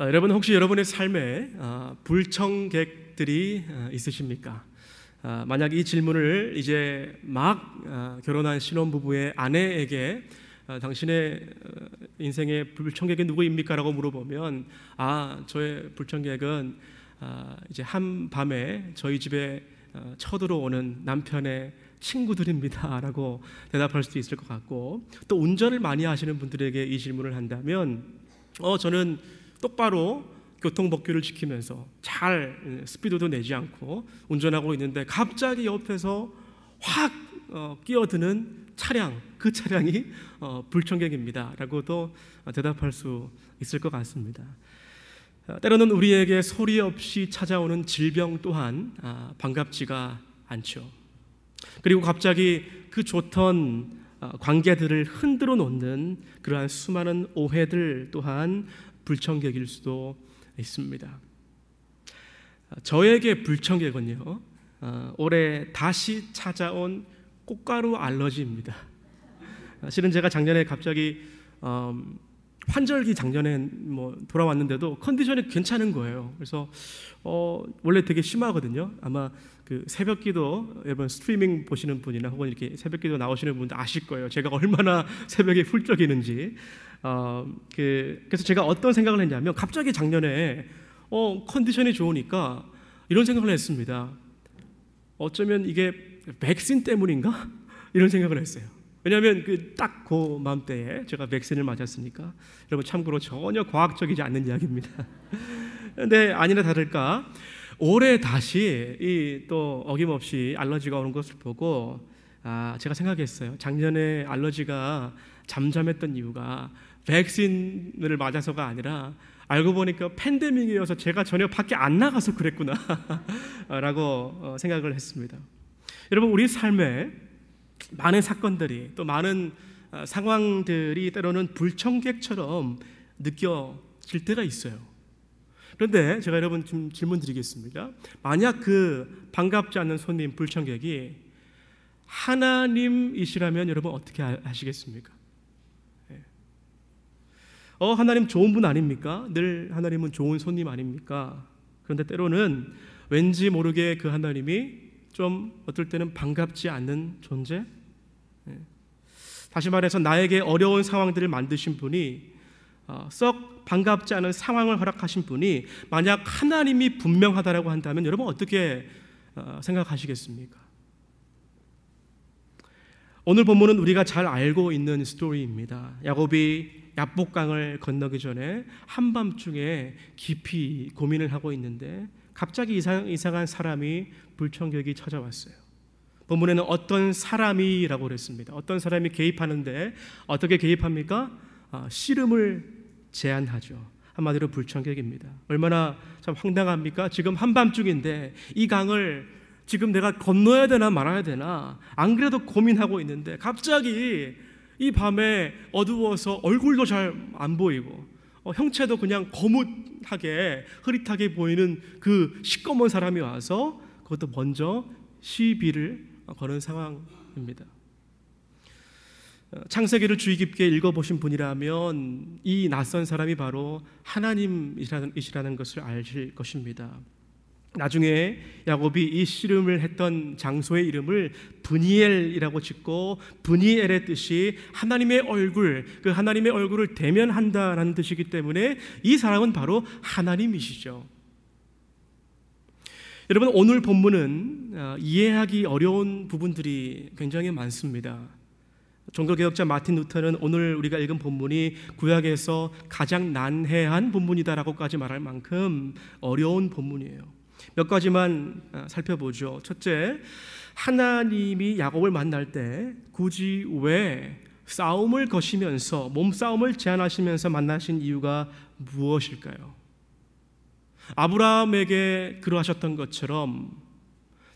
어, 여러분 혹시 여러분의 삶에 어, 불청객들이 어, 있으십니까? 어, 만약 이 질문을 이제 막 어, 결혼한 신혼부부의 아내에게 어, 당신의 어, 인생의 불청객이 누구입니까라고 물어보면 아 저의 불청객은 아, 이제 한 밤에 저희 집에 어, 쳐들어오는 남편의 친구들입니다라고 대답할 수도 있을 것 같고 또 운전을 많이 하시는 분들에게 이 질문을 한다면 어 저는 똑바로 교통법규를 지키면서 잘 스피드도 내지 않고 운전하고 있는데 갑자기 옆에서 확 어, 끼어드는 차량 그 차량이 어, 불청객입니다라고도 대답할 수 있을 것 같습니다. 어, 때로는 우리에게 소리 없이 찾아오는 질병 또한 아, 반갑지가 않죠. 그리고 갑자기 그 좋던 어, 관계들을 흔들어 놓는 그러한 수많은 오해들 또한 불청객일 수도 있습니다. 어, 저에게 불청객은요, 어, 올해 다시 찾아온 꽃가루 알러지입니다. 실은 제가 작년에 갑자기 음, 환절기 작년에 뭐 돌아왔는데도 컨디션이 괜찮은 거예요. 그래서 어, 원래 되게 심하거든요. 아마 그 새벽기도 여러분 스트리밍 보시는 분이나 혹은 이렇게 새벽기도 나오시는 분들 아실 거예요. 제가 얼마나 새벽에 훌쩍이는지. 어, 그, 그래서 제가 어떤 생각을 했냐면 갑자기 작년에 어, 컨디션이 좋으니까 이런 생각을 했습니다. 어쩌면 이게 백신 때문인가? 이런 생각을 했어요. 왜냐하면 그 딱그 마음때에 제가 백신을 맞았으니까 여러분 참고로 전혀 과학적이지 않는 이야기입니다. 근데 아니나 다를까 올해 다시 이 또 어김없이 알러지가 오는 것을 보고 아 제가 생각했어요. 작년에 알러지가 잠잠했던 이유가 백신을 맞아서가 아니라 알고 보니까 팬데믹이어서 제가 전혀 밖에 안 나가서 그랬구나 라고 어, 생각을 했습니다. 여러분 우리 삶에 많은 사건들이 또 많은 어, 상황들이 때로는 불청객처럼 느껴질 때가 있어요. 그런데 제가 여러분 좀 질문 드리겠습니다. 만약 그 반갑지 않는 손님 불청객이 하나님이시라면 여러분 어떻게 하시겠습니까? 예. 어 하나님 좋은 분 아닙니까? 늘 하나님은 좋은 손님 아닙니까? 그런데 때로는 왠지 모르게 그 하나님이 좀 어떨 때는 반갑지 않는 존재? 예. 다시 말해서 나에게 어려운 상황들을 만드신 분이 어, 썩 반갑지 않은 상황을 허락하신 분이 만약 하나님이 분명하다라고 한다면 여러분 어떻게 어, 생각하시겠습니까? 오늘 본문은 우리가 잘 알고 있는 스토리입니다. 야곱이 야복강을 건너기 전에 한밤중에 깊이 고민을 하고 있는데 갑자기 이상, 이상한 사람이 불청객이 찾아왔어요. 본문에는 어떤 사람이라고 그랬습니다. 어떤 사람이 개입하는데 어떻게 개입합니까? 아, 씨름을 제한하죠. 한마디로 불청객입니다. 얼마나 참 황당합니까? 지금 한밤중인데 이 강을 지금 내가 건너야 되나 말아야 되나 안 그래도 고민하고 있는데 갑자기 이 밤에 어두워서 얼굴도 잘 안 보이고 어, 형체도 그냥 거뭇하게 흐릿하게 보이는 그 시꺼먼 사람이 와서 그것도 먼저 시비를 거는 상황입니다. 창세기를 주의 깊게 읽어보신 분이라면 이 낯선 사람이 바로 하나님이시라는 것을 아실 것입니다. 나중에 야곱이 이 씨름을 했던 장소의 이름을 브니엘이라고 짓고 브니엘의 뜻이 하나님의 얼굴, 그 하나님의 얼굴을 대면한다라는 뜻이기 때문에 이 사람은 바로 하나님이시죠. 여러분 오늘 본문은 어, 이해하기 어려운 부분들이 굉장히 많습니다. 종교개혁자 마틴 루터는 오늘 우리가 읽은 본문이 구약에서 가장 난해한 본문이다라고까지 말할 만큼 어려운 본문이에요. 몇 가지만 아, 살펴보죠. 첫째, 하나님이 야곱을 만날 때 굳이 왜 싸움을 거시면서 몸싸움을 제안하시면서 만나신 이유가 무엇일까요? 아브라함에게 그러하셨던 것처럼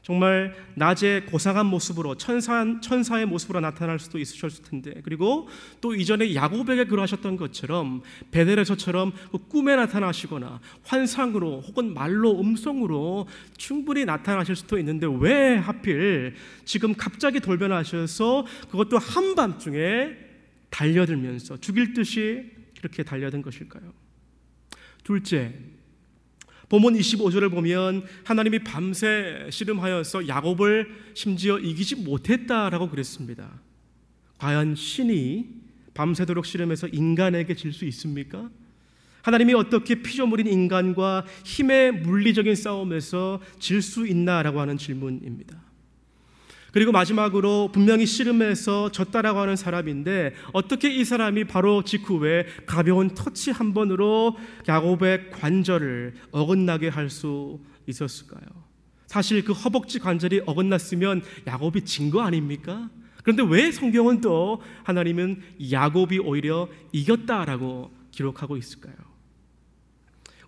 정말 낮에 고상한 모습으로 천사, 천사의 모습으로 나타날 수도 있으셨을 텐데 그리고 또 이전에 야곱에게 그러하셨던 것처럼 베델에서처럼 그 꿈에 나타나시거나 환상으로 혹은 말로 음성으로 충분히 나타나실 수도 있는데 왜 하필 지금 갑자기 돌변하셔서 그것도 한밤중에 달려들면서 죽일 듯이 그렇게 달려든 것일까요? 둘째, 본문 25절을 보면 하나님이 밤새 씨름하여서 야곱을 심지어 이기지 못했다라고 그랬습니다. 과연 신이 밤새도록 씨름해서 인간에게 질 수 있습니까? 하나님이 어떻게 피조물인 인간과 힘의 물리적인 싸움에서 질 수 있나라고 하는 질문입니다. 그리고 마지막으로 분명히 씨름해서 졌다라고 하는 사람인데 어떻게 이 사람이 바로 직후에 가벼운 터치 한 번으로 야곱의 관절을 어긋나게 할 수 있었을까요? 사실 그 허벅지 관절이 어긋났으면 야곱이 진 거 아닙니까? 그런데 왜 성경은 또 하나님은 야곱이 오히려 이겼다라고 기록하고 있을까요?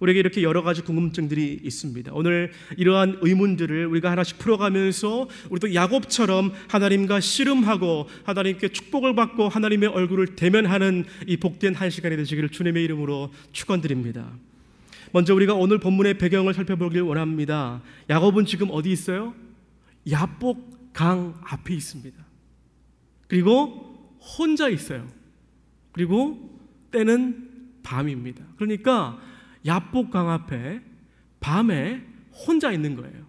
우리에게 이렇게 여러 가지 궁금증들이 있습니다. 오늘 이러한 의문들을 우리가 하나씩 풀어가면서 우리도 야곱처럼 하나님과 씨름하고 하나님께 축복을 받고 하나님의 얼굴을 대면하는 이 복된 한 시간이 되시기를 주님의 이름으로 축원드립니다. 먼저 우리가 오늘 본문의 배경을 살펴보길 원합니다. 야곱은 지금 어디 있어요? 야복 강 앞에 있습니다. 그리고 혼자 있어요. 그리고 때는 밤입니다. 그러니까 야복 강 앞에 밤에 혼자 있는 거예요.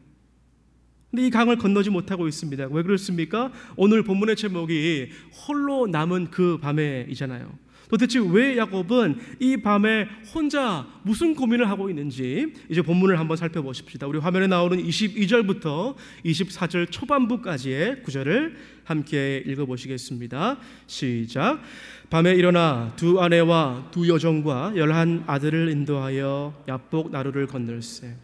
근데 이 강을 건너지 못하고 있습니다. 왜 그렇습니까? 오늘 본문의 제목이 홀로 남은 그 밤에이잖아요. 도대체 왜 야곱은 이 밤에 혼자 무슨 고민을 하고 있는지 이제 본문을 한번 살펴보십시다. 우리 화면에 나오는 22절부터 24절 초반부까지의 구절을 함께 읽어보시겠습니다. 시작. 밤에 일어나 두 아내와 두 여종과 열한 아들을 인도하여 야복 나루를 건널세.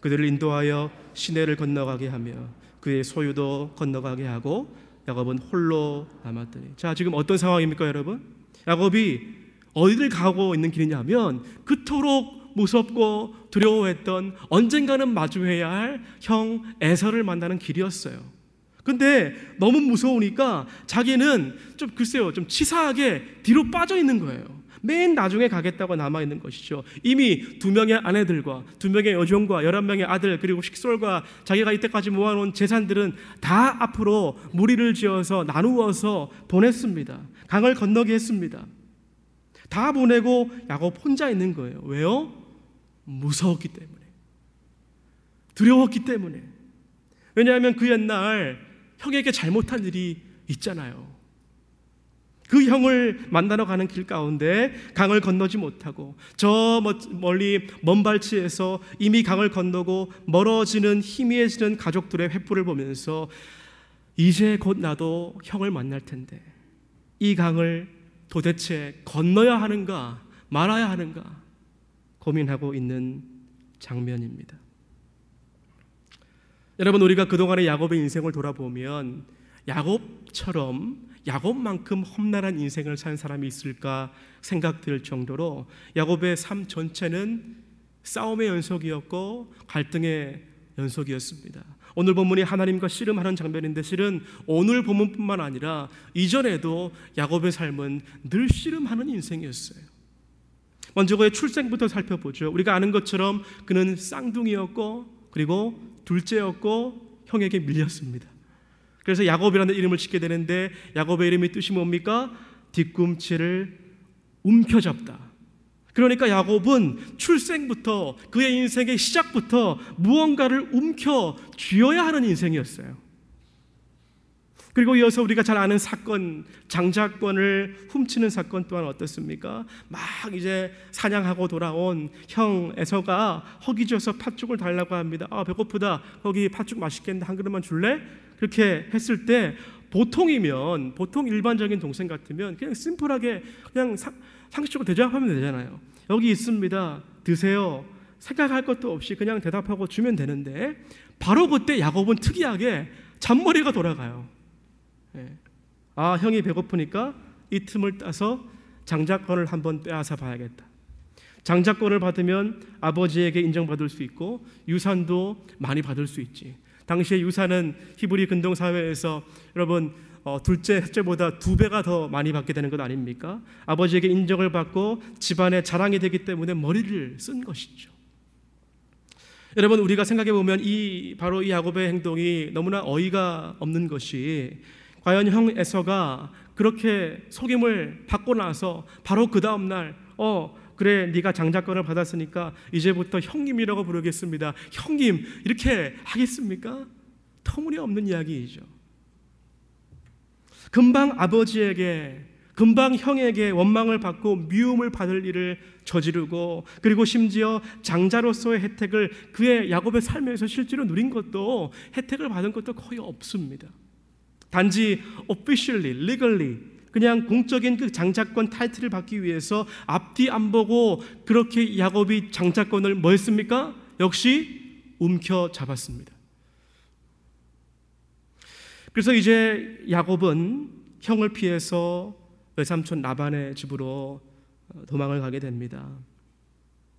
그들을 인도하여 시내를 건너가게 하며 그의 소유도 건너가게 하고 야곱은 홀로 남았더니 자 지금 어떤 상황입니까 여러분? 야곱이 어디를 가고 있는 길이냐면 그토록 무섭고 두려워했던 언젠가는 마주해야 할 형 에서를 만나는 길이었어요. 근데 너무 무서우니까 자기는 좀 글쎄요, 좀 치사하게 뒤로 빠져 있는 거예요. 맨 나중에 가겠다고 남아 있는 것이죠. 이미 두 명의 아내들과 두 명의 여종과 열한 명의 아들 그리고 식솔과 자기가 이때까지 모아놓은 재산들은 다 앞으로 무리를 지어서 나누어서 보냈습니다. 강을 건너게 했습니다. 다 보내고 야곱 혼자 있는 거예요. 왜요? 무서웠기 때문에. 두려웠기 때문에. 왜냐하면 그 옛날 형에게 잘못한 일이 있잖아요. 그 형을 만나러 가는 길 가운데 강을 건너지 못하고 저 멀리 먼 발치에서 이미 강을 건너고 멀어지는 희미해지는 가족들의 횃불을 보면서 이제 곧 나도 형을 만날 텐데 이 강을 도대체 건너야 하는가 말아야 하는가 고민하고 있는 장면입니다. 여러분 우리가 그동안의 야곱의 인생을 돌아보면 야곱처럼 야곱만큼 험난한 인생을 산 사람이 있을까 생각될 정도로 야곱의 삶 전체는 싸움의 연속이었고 갈등의 연속이었습니다. 오늘 본문이 하나님과 씨름하는 장면인데 실은 오늘 본문뿐만 아니라 이전에도 야곱의 삶은 늘 씨름하는 인생이었어요. 먼저 그의 출생부터 살펴보죠. 우리가 아는 것처럼 그는 쌍둥이였고 그리고 둘째였고 형에게 밀렸습니다. 그래서 야곱이라는 이름을 짓게 되는데 야곱의 이름의 뜻이 뭡니까? 뒤꿈치를 움켜잡다. 그러니까 야곱은 출생부터 그의 인생의 시작부터 무언가를 움켜 쥐어야 하는 인생이었어요. 그리고 이어서 우리가 잘 아는 사건, 장자권을 훔치는 사건 또한 어떻습니까? 막 이제 사냥하고 돌아온 형 에서가 허기져서 팥죽을 달라고 합니다. 아, 배고프다. 거기 팥죽 맛있겠는데 한 그릇만 줄래? 그렇게 했을 때 보통이면 보통 일반적인 동생 같으면 그냥 심플하게 그냥 상, 상식적으로 대답하면 되잖아요. 여기 있습니다. 드세요. 생각할 것도 없이 그냥 대답하고 주면 되는데 바로 그때 야곱은 특이하게 잔머리가 돌아가요. 예. 아 형이 배고프니까 이 틈을 따서 장자권을 한번 빼앗아 봐야겠다. 장자권을 받으면 아버지에게 인정받을 수 있고 유산도 많이 받을 수 있지. 당시에 유산은 히브리 근동 사회에서 여러분 어, 둘째, 셋째보다 두 배가 더 많이 받게 되는 것 아닙니까? 아버지에게 인정을 받고 집안의 자랑이 되기 때문에 머리를 쓴 것이죠. 여러분 우리가 생각해 보면 이 바로 이 야곱의 행동이 너무나 어이가 없는 것이 과연 형 에서가 그렇게 속임을 받고 나서 바로 그 다음 날 어, 그래 네가 장자권을 받았으니까 이제부터 형님이라고 부르겠습니다. 형님 이렇게 하겠습니까? 터무니없는 이야기이죠. 금방 아버지에게 금방 형에게 원망을 받고 미움을 받을 일을 저지르고 그리고 심지어 장자로서의 혜택을 그의 야곱의 삶에서 실제로 누린 것도 혜택을 받은 것도 거의 없습니다. 단지 officially, legally 그냥 공적인 그 장자권 타이틀을 받기 위해서 앞뒤 안 보고 그렇게 야곱이 장자권을 뭐 했습니까? 역시 움켜 잡았습니다. 그래서 이제 야곱은 형을 피해서 외삼촌 라반의 집으로 도망을 가게 됩니다.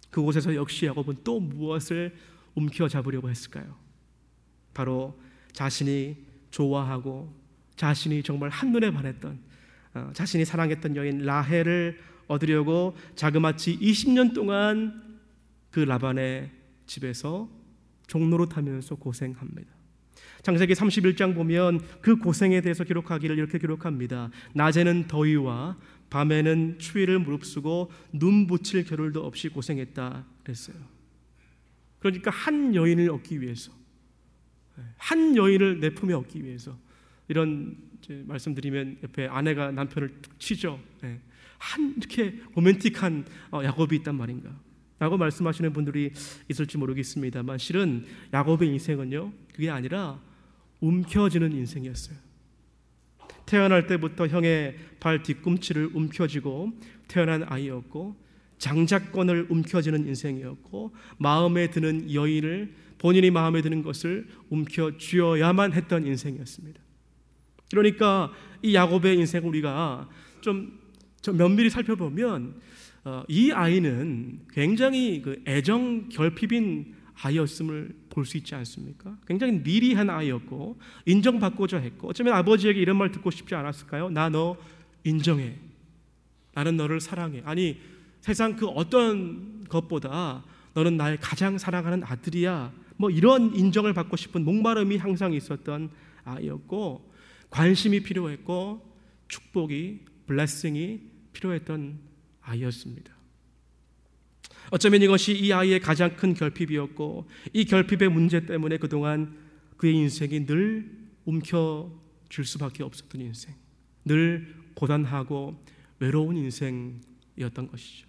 그곳에서 역시 야곱은 또 무엇을 움켜 잡으려고 했을까요? 바로 자신이 좋아하고 자신이 정말 한눈에 반했던 어, 자신이 사랑했던 여인 라헬을 얻으려고 자그마치 20년 동안 그 라반의 집에서 종로로 타면서 고생합니다. 창세기 31장 보면 그 고생에 대해서 기록하기를 이렇게 기록합니다. 낮에는 더위와 밤에는 추위를 무릅쓰고 눈 붙일 겨를도 없이 고생했다 그랬어요. 그러니까 한 여인을 얻기 위해서 한 여인을 내 품에 얻기 위해서 이런 말씀드리면 옆에 아내가 남편을 툭 치죠. 네. 한 이렇게 로맨틱한 어, 야곱이 있단 말인가? 라고 말씀하시는 분들이 있을지 모르겠습니다만 실은 야곱의 인생은요 그게 아니라 움켜쥐는 인생이었어요. 태어날 때부터 형의 발 뒤꿈치를 움켜쥐고 태어난 아이였고 장자권을 움켜쥐는 인생이었고 마음에 드는 여인을 본인이 마음에 드는 것을 움켜쥐어야만 했던 인생이었습니다. 그러니까 이 야곱의 인생을 우리가 좀, 좀 면밀히 살펴보면 어, 이 아이는 굉장히 그 애정 결핍인 아이였음을 볼 수 있지 않습니까? 굉장히 미리한 아이였고 인정받고자 했고 어쩌면 아버지에게 이런 말 듣고 싶지 않았을까요? 나 너 인정해. 나는 너를 사랑해. 아니 세상 그 어떤 것보다 너는 나의 가장 사랑하는 아들이야. 뭐 이런 인정을 받고 싶은 목마름이 항상 있었던 아이였고 관심이 필요했고 축복이 블레싱이 필요했던 아이였습니다. 어쩌면 이것이 이 아이의 가장 큰 결핍이었고 이 결핍의 문제 때문에 그동안 그의 인생이 늘 움켜줄 수밖에 없었던 인생, 늘 고단하고 외로운 인생이었던 것이죠.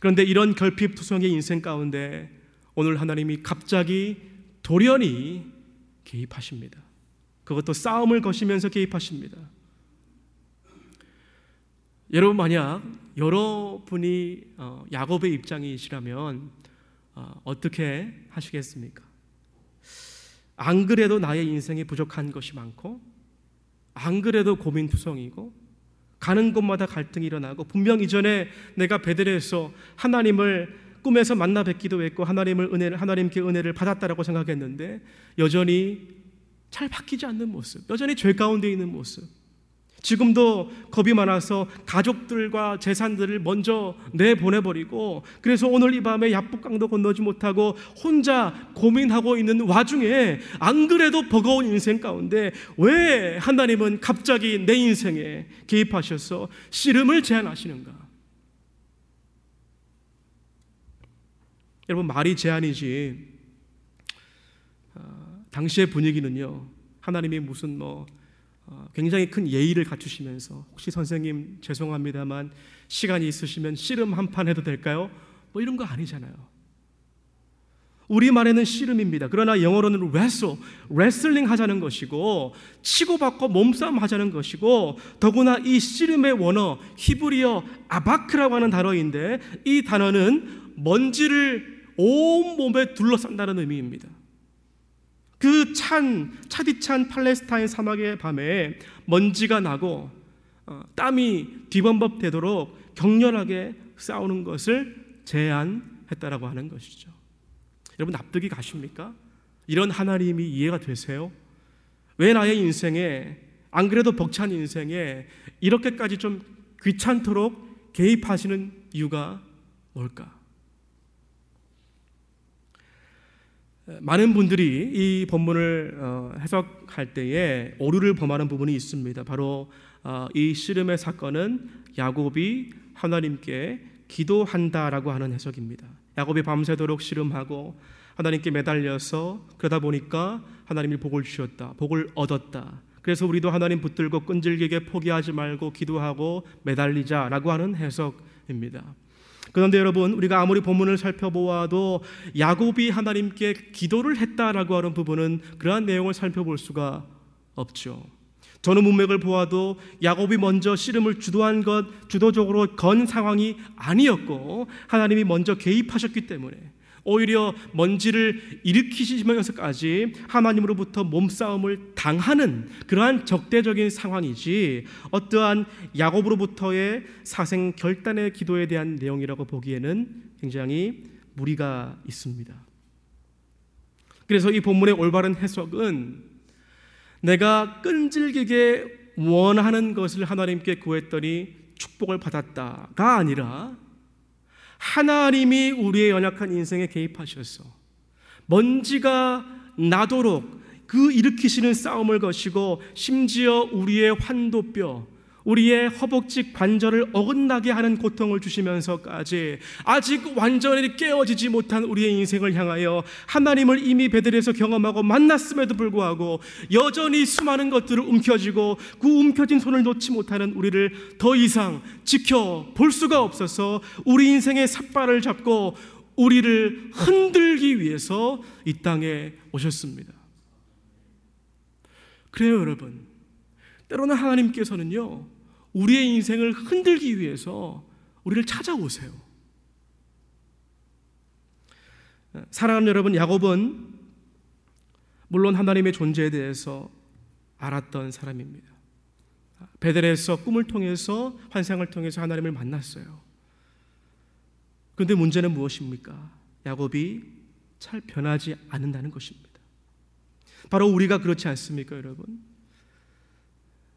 그런데 이런 결핍투성의 인생 가운데 오늘 하나님이 갑자기 돌연히 개입하십니다. 그것도 싸움을 거시면서 개입하십니다. 여러분 만약 여러분이 어, 야곱의 입장이시라면 어, 어떻게 하시겠습니까? 안 그래도 나의 인생에 부족한 것이 많고 안 그래도 고민투성이고 가는 곳마다 갈등이 일어나고 분명 이전에 내가 베들에서 하나님을 꿈에서 만나 뵙기도 했고 하나님을 은혜를 하나님께 은혜를 받았다라고 생각했는데 여전히 잘 바뀌지 않는 모습, 여전히 죄 가운데 있는 모습. 지금도 겁이 많아서 가족들과 재산들을 먼저 내보내버리고 그래서 오늘 이 밤에 야복강도 건너지 못하고 혼자 고민하고 있는 와중에 안 그래도 버거운 인생 가운데 왜 하나님은 갑자기 내 인생에 개입하셔서 씨름을 제안하시는가? 여러분 말이 제안이지 어, 당시의 분위기는요 하나님이 무슨 뭐 어, 굉장히 큰 예의를 갖추시면서 혹시 선생님 죄송합니다만 시간이 있으시면 씨름 한 판 해도 될까요? 뭐 이런 거 아니잖아요. 우리말에는 씨름입니다. 그러나 영어로는 레슬, 레슬링 하자는 것이고 치고받고 몸싸움 하자는 것이고 더구나 이 씨름의 원어 히브리어 아바크라고 하는 단어인데 이 단어는 먼지를 온 몸에 둘러싼다는 의미입니다. 그 찬, 차디찬 팔레스타인 사막의 밤에 먼지가 나고 어, 땀이 뒤범벅 되도록 격렬하게 싸우는 것을 제안했다라고 하는 것이죠. 여러분 납득이 가십니까? 이런 하나님이 이해가 되세요? 왜 나의 인생에 안 그래도 벅찬 인생에 이렇게까지 좀 귀찮도록 개입하시는 이유가 뭘까? 많은 분들이 이 본문을 어, 해석할 때에 오류를 범하는 부분이 있습니다. 바로 어, 이 씨름의 사건은 야곱이 하나님께 기도한다라고 하는 해석입니다. 야곱이 밤새도록 씨름하고 하나님께 매달려서 그러다 보니까 하나님이 복을 주셨다. 복을 얻었다. 그래서 우리도 하나님 붙들고 끈질기게 포기하지 말고 기도하고 매달리자라고 하는 해석입니다. 그런데 여러분 우리가 아무리 본문을 살펴보아도 야곱이 하나님께 기도를 했다라고 하는 부분은 그러한 내용을 살펴볼 수가 없죠. 전후 문맥을 보아도 야곱이 먼저 씨름을 주도한 것 주도적으로 건 상황이 아니었고 하나님이 먼저 개입하셨기 때문에 오히려 먼지를 일으키시면서까지 하나님으로부터 몸싸움을 당하는 그러한 적대적인 상황이지 어떠한 야곱으로부터의 사생 결단의 기도에 대한 내용이라고 보기에는 굉장히 무리가 있습니다. 그래서 이 본문의 올바른 해석은 내가 끈질기게 원하는 것을 하나님께 구했더니 축복을 받았다가 아니라 하나님이 우리의 연약한 인생에 개입하셔서 먼지가 나도록 그 일으키시는 싸움을 거시고 심지어 우리의 환도뼈 우리의 허벅지 관절을 어긋나게 하는 고통을 주시면서까지 아직 완전히 깨어지지 못한 우리의 인생을 향하여 하나님을 이미 베들에서 경험하고 만났음에도 불구하고 여전히 수많은 것들을 움켜쥐고 그 움켜진 손을 놓지 못하는 우리를 더 이상 지켜 볼 수가 없어서 우리 인생의 삿발을 잡고 우리를 흔들기 위해서 이 땅에 오셨습니다. 그래요, 여러분. 때로는 하나님께서는요, 우리의 인생을 흔들기 위해서 우리를 찾아오세요. 사랑하는 여러분, 야곱은 물론 하나님의 존재에 대해서 알았던 사람입니다. 베델에서 꿈을 통해서 환상을 통해서 하나님을 만났어요. 그런데 문제는 무엇입니까? 야곱이 잘 변하지 않는다는 것입니다. 바로 우리가 그렇지 않습니까, 여러분?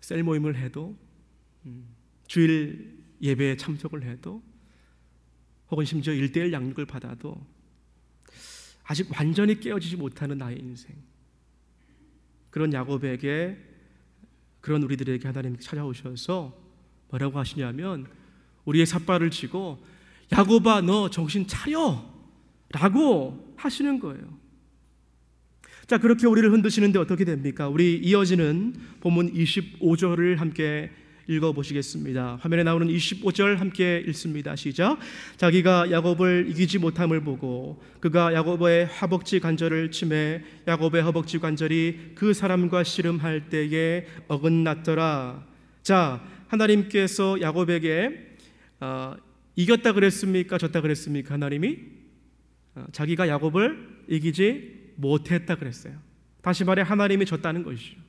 셀 모임을 해도 음, 주일 예배에 참석을 해도 혹은 심지어 일대일 양육을 받아도 아직 완전히 깨어지지 못하는 나의 인생. 그런 야곱에게 그런 우리들에게 하나님 찾아오셔서 뭐라고 하시냐면 우리의 삿발을 쥐고 야곱아 너 정신 차려! 라고 하시는 거예요. 자, 그렇게 우리를 흔드시는데 어떻게 됩니까? 우리 이어지는 본문 25절을 함께 읽어 보시겠습니다. 화면에 나오는 25절 함께 읽습니다. 시작. 자기가 야곱을 이기지 못함을 보고 그가 야곱의 허벅지 관절을 치매 야곱의 허벅지 관절이 그 사람과 씨름할 때에 어긋났더라. 자, 하나님께서 야곱에게 어, 이겼다 그랬습니까? 졌다 그랬습니까? 하나님이 어, 자기가 야곱을 이기지 못했다 그랬어요. 다시 말해 하나님이 졌다는 것이죠.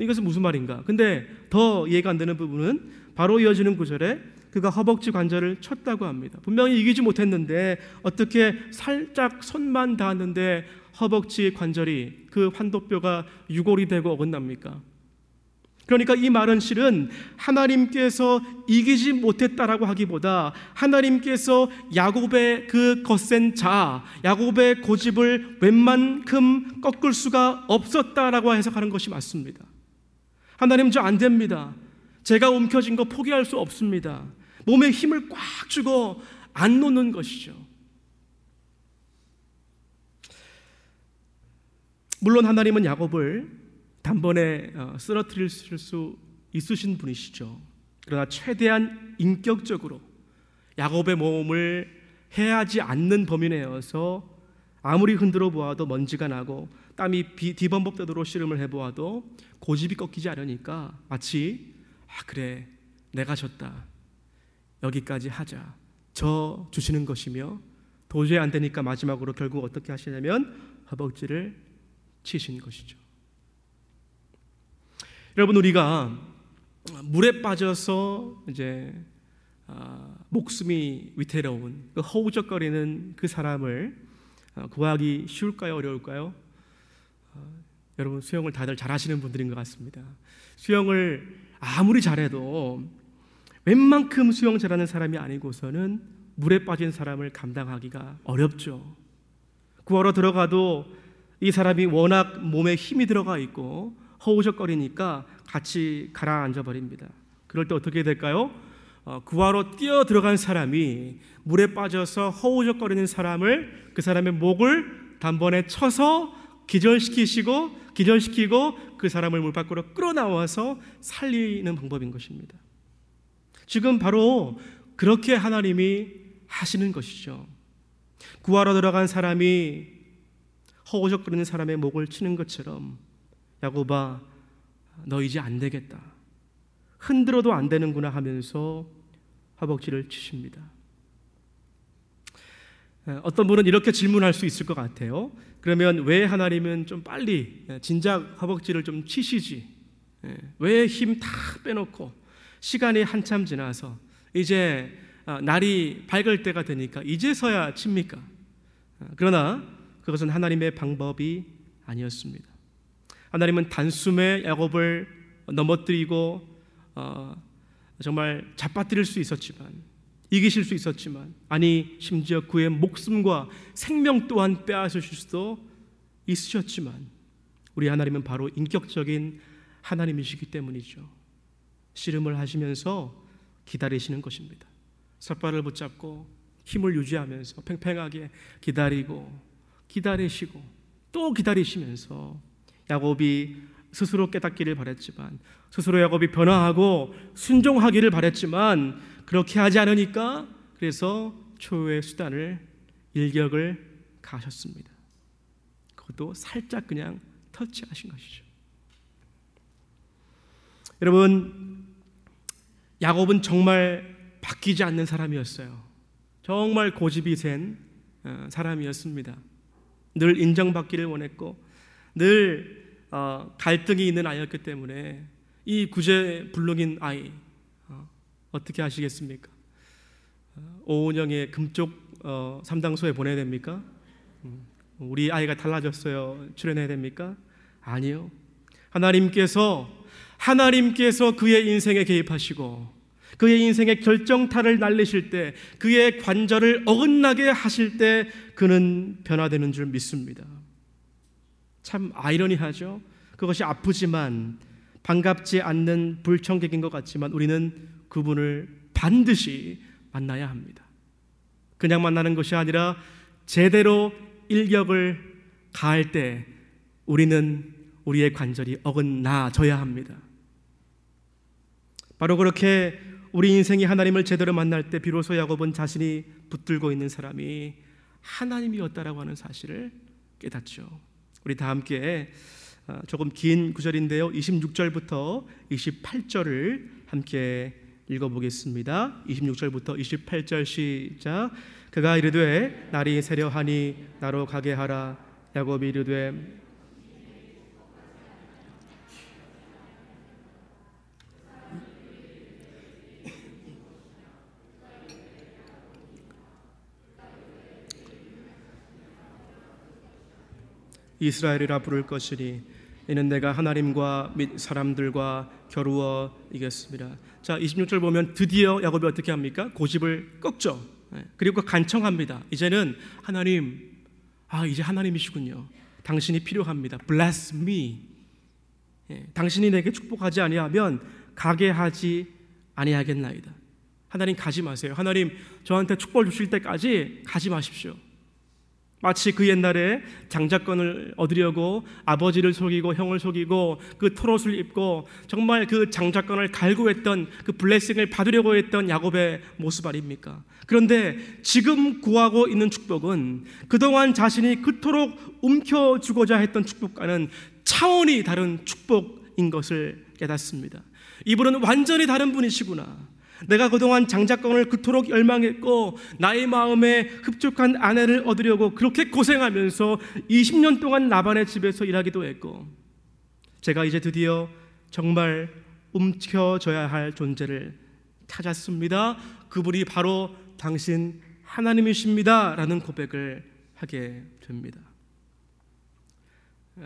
예. 이것은 무슨 말인가? 근데 더 이해가 안 되는 부분은 바로 이어지는 구절에 그가 허벅지 관절을 쳤다고 합니다. 분명히 이기지 못했는데 어떻게 살짝 손만 닿았는데 허벅지 관절이 그 환도뼈가 유골이 되고 어긋납니까? 그러니까 이 말은 실은 하나님께서 이기지 못했다라고 하기보다 하나님께서 야곱의 그 거센 자, 야곱의 고집을 웬만큼 꺾을 수가 없었다라고 해석하는 것이 맞습니다. 하나님 저 안 됩니다. 제가 움켜진 거 포기할 수 없습니다. 몸에 힘을 꽉 주고 안 놓는 것이죠. 물론 하나님은 야곱을 단번에 어, 쓰러뜨릴 수 있으신 분이시죠. 그러나 최대한 인격적으로 야곱의 몸을 해하지 않는 범위 내어서 아무리 흔들어 보아도 먼지가 나고 땀이 뒤범벅되도록 씨름을 해보아도 고집이 꺾이지 않으니까 마치 아 그래 내가 졌다 여기까지 하자 저 주시는 것이며 도저히 안 되니까 마지막으로 결국 어떻게 하시냐면 허벅지를 치신 것이죠. 여러분 우리가 물에 빠져서 이제 아, 목숨이 위태로운 그 허우적거리는 그 사람을 아, 구하기 쉬울까요 어려울까요? 아, 여러분 수영을 다들 잘하시는 분들인 것 같습니다. 수영을 아무리 잘해도 웬만큼 수영 잘하는 사람이 아니고서는 물에 빠진 사람을 감당하기가 어렵죠. 구하러 들어가도 이 사람이 워낙 몸에 힘이 들어가 있고 허우적거리니까 같이 가라앉아 버립니다. 그럴 때 어떻게 될까요? 어, 구하러 뛰어 들어간 사람이 물에 빠져서 허우적거리는 사람을 그 사람의 목을 단번에 쳐서 기절시키시고 기절시키고 그 사람을 물 밖으로 끌어나와서 살리는 방법인 것입니다. 지금 바로 그렇게 하나님이 하시는 것이죠. 구하러 들어간 사람이 허우적거리는 사람의 목을 치는 것처럼 야고바 너 이제 안 되겠다. 흔들어도 안 되는구나 하면서 허벅지를 치십니다. 어떤 분은 이렇게 질문할 수 있을 것 같아요. 그러면 왜 하나님은 좀 빨리 진작 허벅지를 좀 치시지? 왜 힘 다 빼놓고 시간이 한참 지나서 이제 아, 날이 밝을 때가 되니까 이제서야 칩니까? 그러나 그것은 하나님의 방법이 아니었습니다. 하나님은 단숨에 야곱을 넘어뜨리고 어, 정말 잡아뜨릴 수 있었지만 이기실 수 있었지만 아니 심지어 그의 목숨과 생명 또한 빼앗으실 수도 있으셨지만 우리 하나님은 바로 인격적인 하나님이시기 때문이죠. 씨름을 하시면서 기다리시는 것입니다. 삿발을 붙잡고 힘을 유지하면서 팽팽하게 기다리고 기다리시고 또 기다리시면서 야곱이 스스로 깨닫기를 바랬지만 스스로 야곱이 변화하고 순종하기를 바랬지만 그렇게 하지 않으니까 그래서 초의 수단을 일격을 가셨습니다. 그것도 살짝 그냥 터치하신 것이죠. 여러분 야곱은 정말 바뀌지 않는 사람이었어요. 정말 고집이 센 어, 사람이었습니다. 늘 인정받기를 원했고 늘 어, 갈등이 있는 아이였기 때문에 이 구제불능인 아이 어, 떻게 하시겠습니까? 어, 오은영의 금쪽 어, 삼당소에 보내야 됩니까? 음, 우리 아이가 달라졌어요. 출연해야 됩니까? 아니요. 하나님께서 하나님께서 그의 인생에 개입하시고 그의 인생의 결정타를 날리실 때 그의 관절을 어긋나게 하실 때 그는 변화되는 줄 믿습니다. 참 아이러니하죠. 그것이 아프지만 반갑지 않는 불청객인 것 같지만 우리는 그분을 반드시 만나야 합니다. 그냥 만나는 것이 아니라 제대로 일격을 가할 때 우리는 우리의 관절이 어긋나져야 합니다. 바로 그렇게 우리 인생이 하나님을 제대로 만날 때 비로소 야곱은 자신이 붙들고 있는 사람이 하나님이었다라고 하는 사실을 깨닫죠. 우리 다 함께 어, 조금 긴 구절인데요. 26절부터 28절을 함께 읽어보겠습니다. 26절부터 28절 시작. 그가 이르되 날이 세려하니 나로 가게 하라. 야곱이 이르되 이스라엘이라 부를 것이니 이는 내가 하나님과 및 사람들과 겨루어 이겼습니다. 자, 26절 보면 드디어 야곱이 어떻게 합니까? 고집을 꺾죠. 예, 그리고 간청합니다. 이제는 하나님, 아, 이제 하나님이시군요. 당신이 필요합니다. Bless me. 예, 당신이 내게 축복하지 아니하면 가게 하지 아니하겠나이다. 하나님 가지 마세요. 하나님 저한테 축복 주실 때까지 가지 마십시오. 마치 그 옛날에 장자권을 얻으려고 아버지를 속이고 형을 속이고 그 토롯을 입고 정말 그 장자권을 갈구했던 그 블레싱을 받으려고 했던 야곱의 모습 아닙니까? 그런데 지금 구하고 있는 축복은 그동안 자신이 그토록 움켜주고자 했던 축복과는 차원이 다른 축복인 것을 깨닫습니다. 이분은 완전히 다른 분이시구나. 내가 그동안 장자권을 그토록 열망했고 나의 마음에 흡족한 아내를 얻으려고 그렇게 고생하면서 20년 동안 나반의 집에서 일하기도 했고 제가 이제 드디어 정말 움켜져야 할 존재를 찾았습니다. 그분이 바로 당신 하나님이십니다. 라는 고백을 하게 됩니다.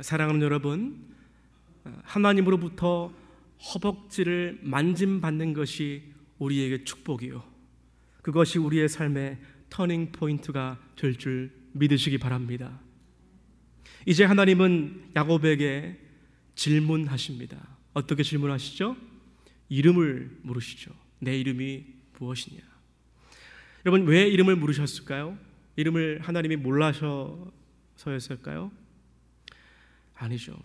사랑하는 여러분, 하나님으로부터 허벅지를 만짐받는 것이 우리에게 축복이요. 그것이 우리의 삶의 터닝 포인트가 될 줄 믿으시기 바랍니다. 이제 하나님은 야곱에게 질문하십니다. 어떻게 질문하시죠? 이름을 물으시죠. 내 이름이 무엇이냐? 여러분 왜 이름을 물으셨을까요? 이름을 하나님이 몰라서였을까요? 아니죠.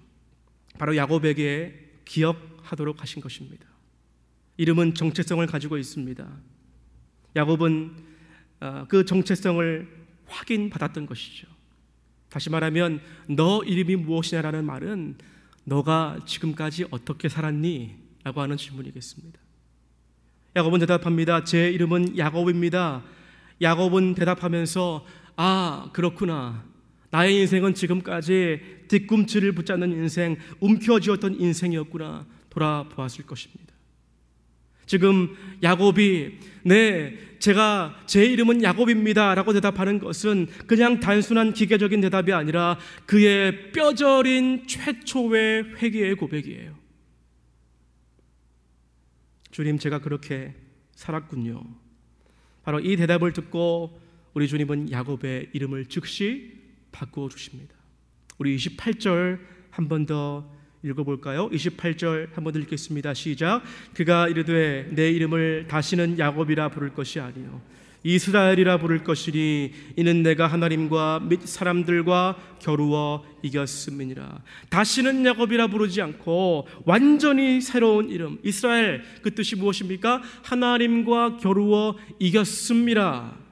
바로 야곱에게 기억하도록 하신 것입니다. 이름은 정체성을 가지고 있습니다. 야곱은 어, 그 정체성을 확인받았던 것이죠. 다시 말하면 너 이름이 무엇이냐라는 말은 너가 지금까지 어떻게 살았니? 라고 하는 질문이겠습니다. 야곱은 대답합니다. 제 이름은 야곱입니다. 야곱은 대답하면서 아, 그렇구나. 나의 인생은 지금까지 뒤꿈치를 붙잡는 인생, 움켜쥐었던 인생이었구나. 돌아보았을 것입니다. 지금 야곱이 네, 제가 제 이름은 야곱입니다라고 대답하는 것은 그냥 단순한 기계적인 대답이 아니라 그의 뼈저린 최초의 회개의 고백이에요. 주님, 제가 그렇게 살았군요. 바로 이 대답을 듣고 우리 주님은 야곱의 이름을 즉시 바꾸어 주십니다. 우리 28절 한 번 더 읽어볼까요? 28절 한번더 읽겠습니다. 시작. 그가 이르되 내 이름을 다시는 야곱이라 부를 것이 아니요 이스라엘이라 부를 것이니 이는 내가 하나님과 및 사람들과 겨루어 이겼음이니라. 다시는 야곱이라 부르지 않고 완전히 새로운 이름 이스라엘 그 뜻이 무엇입니까? 하나님과 겨루어 이겼음이라.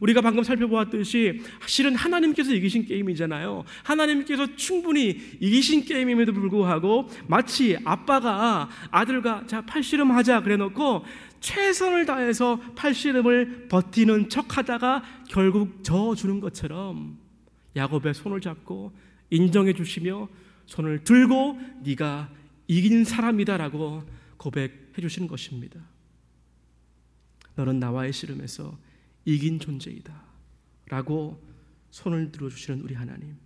우리가 방금 살펴보았듯이 실은 하나님께서 이기신 게임이잖아요. 하나님께서 충분히 이기신 게임임에도 불구하고 마치 아빠가 아들과 자 팔씨름 하자 그래 놓고 최선을 다해서 팔씨름을 버티는 척하다가 결국 져 주는 것처럼 야곱의 손을 잡고 인정해 주시며 손을 들고 네가 이긴 사람이다라고 고백해 주시는 것입니다. 너는 나와의 씨름에서 이긴 존재이다. 라고 손을 들어주시는 우리 하나님.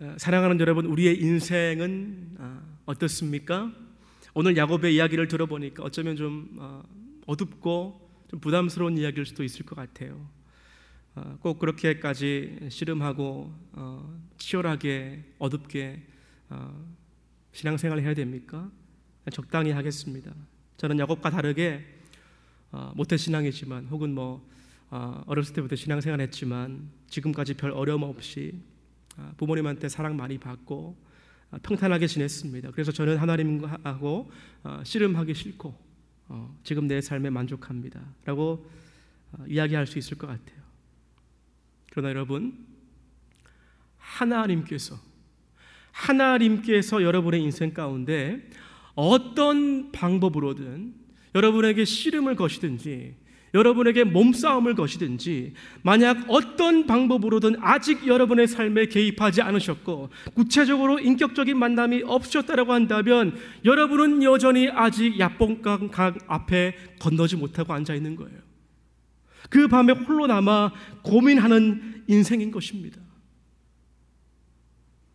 어, 사랑하는 여러분, 우리의 인생은 아, 어떻습니까? 오늘 야곱의 이야기를 들어보니까 어쩌면 좀 어, 어둡고 좀 부담스러운 이야기일 수도 있을 것 같아요. 어, 꼭 그렇게까지 씨름하고 어, 치열하게 어둡게 신앙생활을 해야 됩니까? 적당히 하겠습니다. 저는 야곱과 다르게 모태 신앙이지만 혹은 뭐 어렸을 때부터 신앙생활 했지만 지금까지 별 어려움 없이 부모님한테 사랑 많이 받고 아, 평탄하게 지냈습니다. 그래서 저는 하나님하고 어, 씨름하기 싫고 어, 지금 내 삶에 만족합니다. 라고 어, 이야기할 수 있을 것 같아요. 그러나 여러분, 하나님께서, 하나님께서 여러분의 인생 가운데 어떤 방법으로든 여러분에게 씨름을 거시든지 여러분에게 몸싸움을 것이든지 만약 어떤 방법으로든 아직 여러분의 삶에 개입하지 않으셨고 구체적으로 인격적인 만남이 없으셨다고 한다면 여러분은 여전히 아직 야뽕강 앞에 건너지 못하고 앉아 있는 거예요. 그 밤에 홀로 남아 고민하는 인생인 것입니다.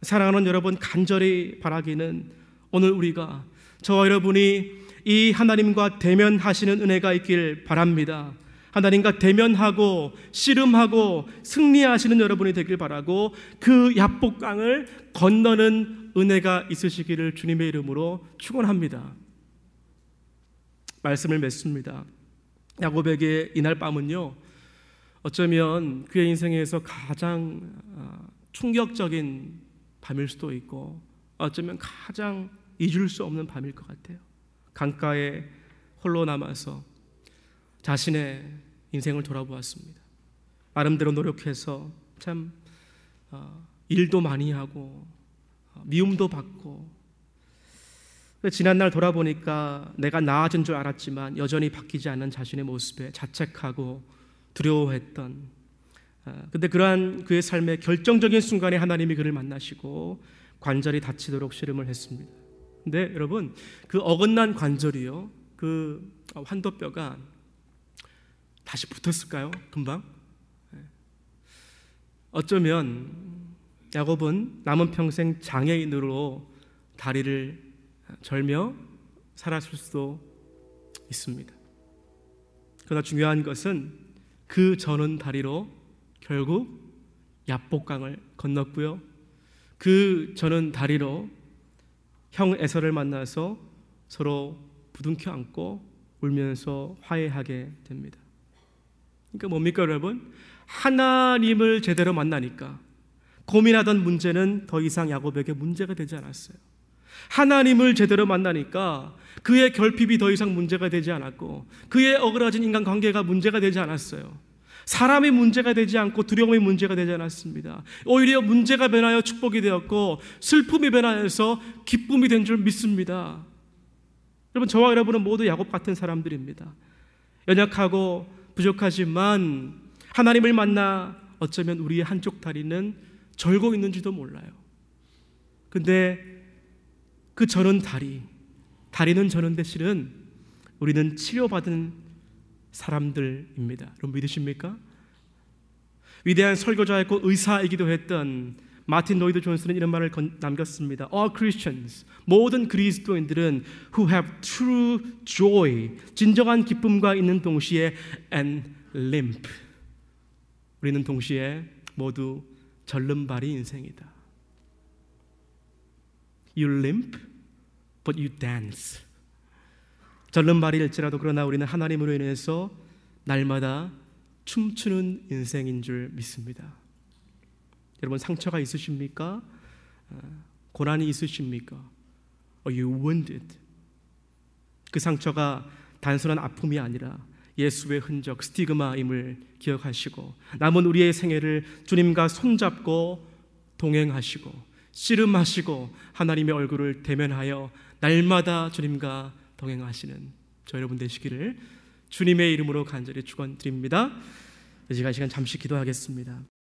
사랑하는 여러분 간절히 바라기는 오늘 우리가 저와 여러분이 이 하나님과 대면하시는 은혜가 있길 바랍니다. 하나님과 대면하고 씨름하고 승리하시는 여러분이 되길 바라고 그 야복강을 건너는 은혜가 있으시기를 주님의 이름으로 축원합니다. 말씀을 맺습니다. 야곱에게 이날 밤은요. 어쩌면 그의 인생에서 가장 아, 충격적인 밤일 수도 있고 어쩌면 가장 잊을 수 없는 밤일 것 같아요. 강가에 홀로 남아서 자신의 인생을 돌아보았습니다. 나름대로 노력해서 참 어, 일도 많이 하고 어, 미움도 받고 지난날 돌아보니까 내가 나아진 줄 알았지만 여전히 바뀌지 않는 자신의 모습에 자책하고 두려워했던 어, 근데 그러한 그의 삶의 결정적인 순간에 하나님이 그를 만나시고 관절이 다치도록 씨름을 했습니다. 근데 여러분 그 어긋난 관절이요 그 환도뼈가 다시 붙었을까요? 금방? 네. 어쩌면 야곱은 남은 평생 장애인으로 다리를 절며 살았을 수도 있습니다. 그러나 중요한 것은 그 저는 다리로 결국 야복강을 건넜고요. 그 저는 다리로 형 에서를 만나서 서로 부둥켜 안고 울면서 화해하게 됩니다. 그러니까 뭡니까 여러분? 하나님을 제대로 만나니까 고민하던 문제는 더 이상 야곱에게 문제가 되지 않았어요. 하나님을 제대로 만나니까 그의 결핍이 더 이상 문제가 되지 않았고 그의 어그러진 인간 관계가 문제가 되지 않았어요. 사람의 문제가 되지 않고 두려움의 문제가 되지 않았습니다. 오히려 문제가 변하여 축복이 되었고 슬픔이 변하여서 기쁨이 된 줄 믿습니다. 여러분 저와 여러분은 모두 야곱 같은 사람들입니다. 연약하고 부족하지만 하나님을 만나 어쩌면 우리의 한쪽 다리는 절고 있는지도 몰라요. 근데 그 저는 다리, 다리는 저는데 실은 우리는 치료받은 사람들입니다. 여러분 믿으십니까? 위대한 설교자였고 의사이기도 했던 마틴 로이드 존스는 이런 말을 남겼습니다. All Christians, 모든 그리스도인들은 who have true joy, 진정한 기쁨과 있는 동시에 and limp. 우리는 동시에 모두 절름발이 인생이다. You limp, but you dance. 절름발이일지라도 그러나 우리는 하나님으로 인해서 날마다 춤추는 인생인 줄 믿습니다. 여러분 상처가 있으십니까? 어, 고난이 있으십니까? Are you wounded? 그 상처가 단순한 아픔이 아니라 예수의 흔적, 스티그마임을 기억하시고 남은 우리의 생애를 주님과 손잡고 동행하시고 씨름하시고 하나님의 얼굴을 대면하여 날마다 주님과 동행하시는 저 여러분 되시기를 주님의 이름으로 간절히 축원드립니다. 이 시간 잠시 기도하겠습니다.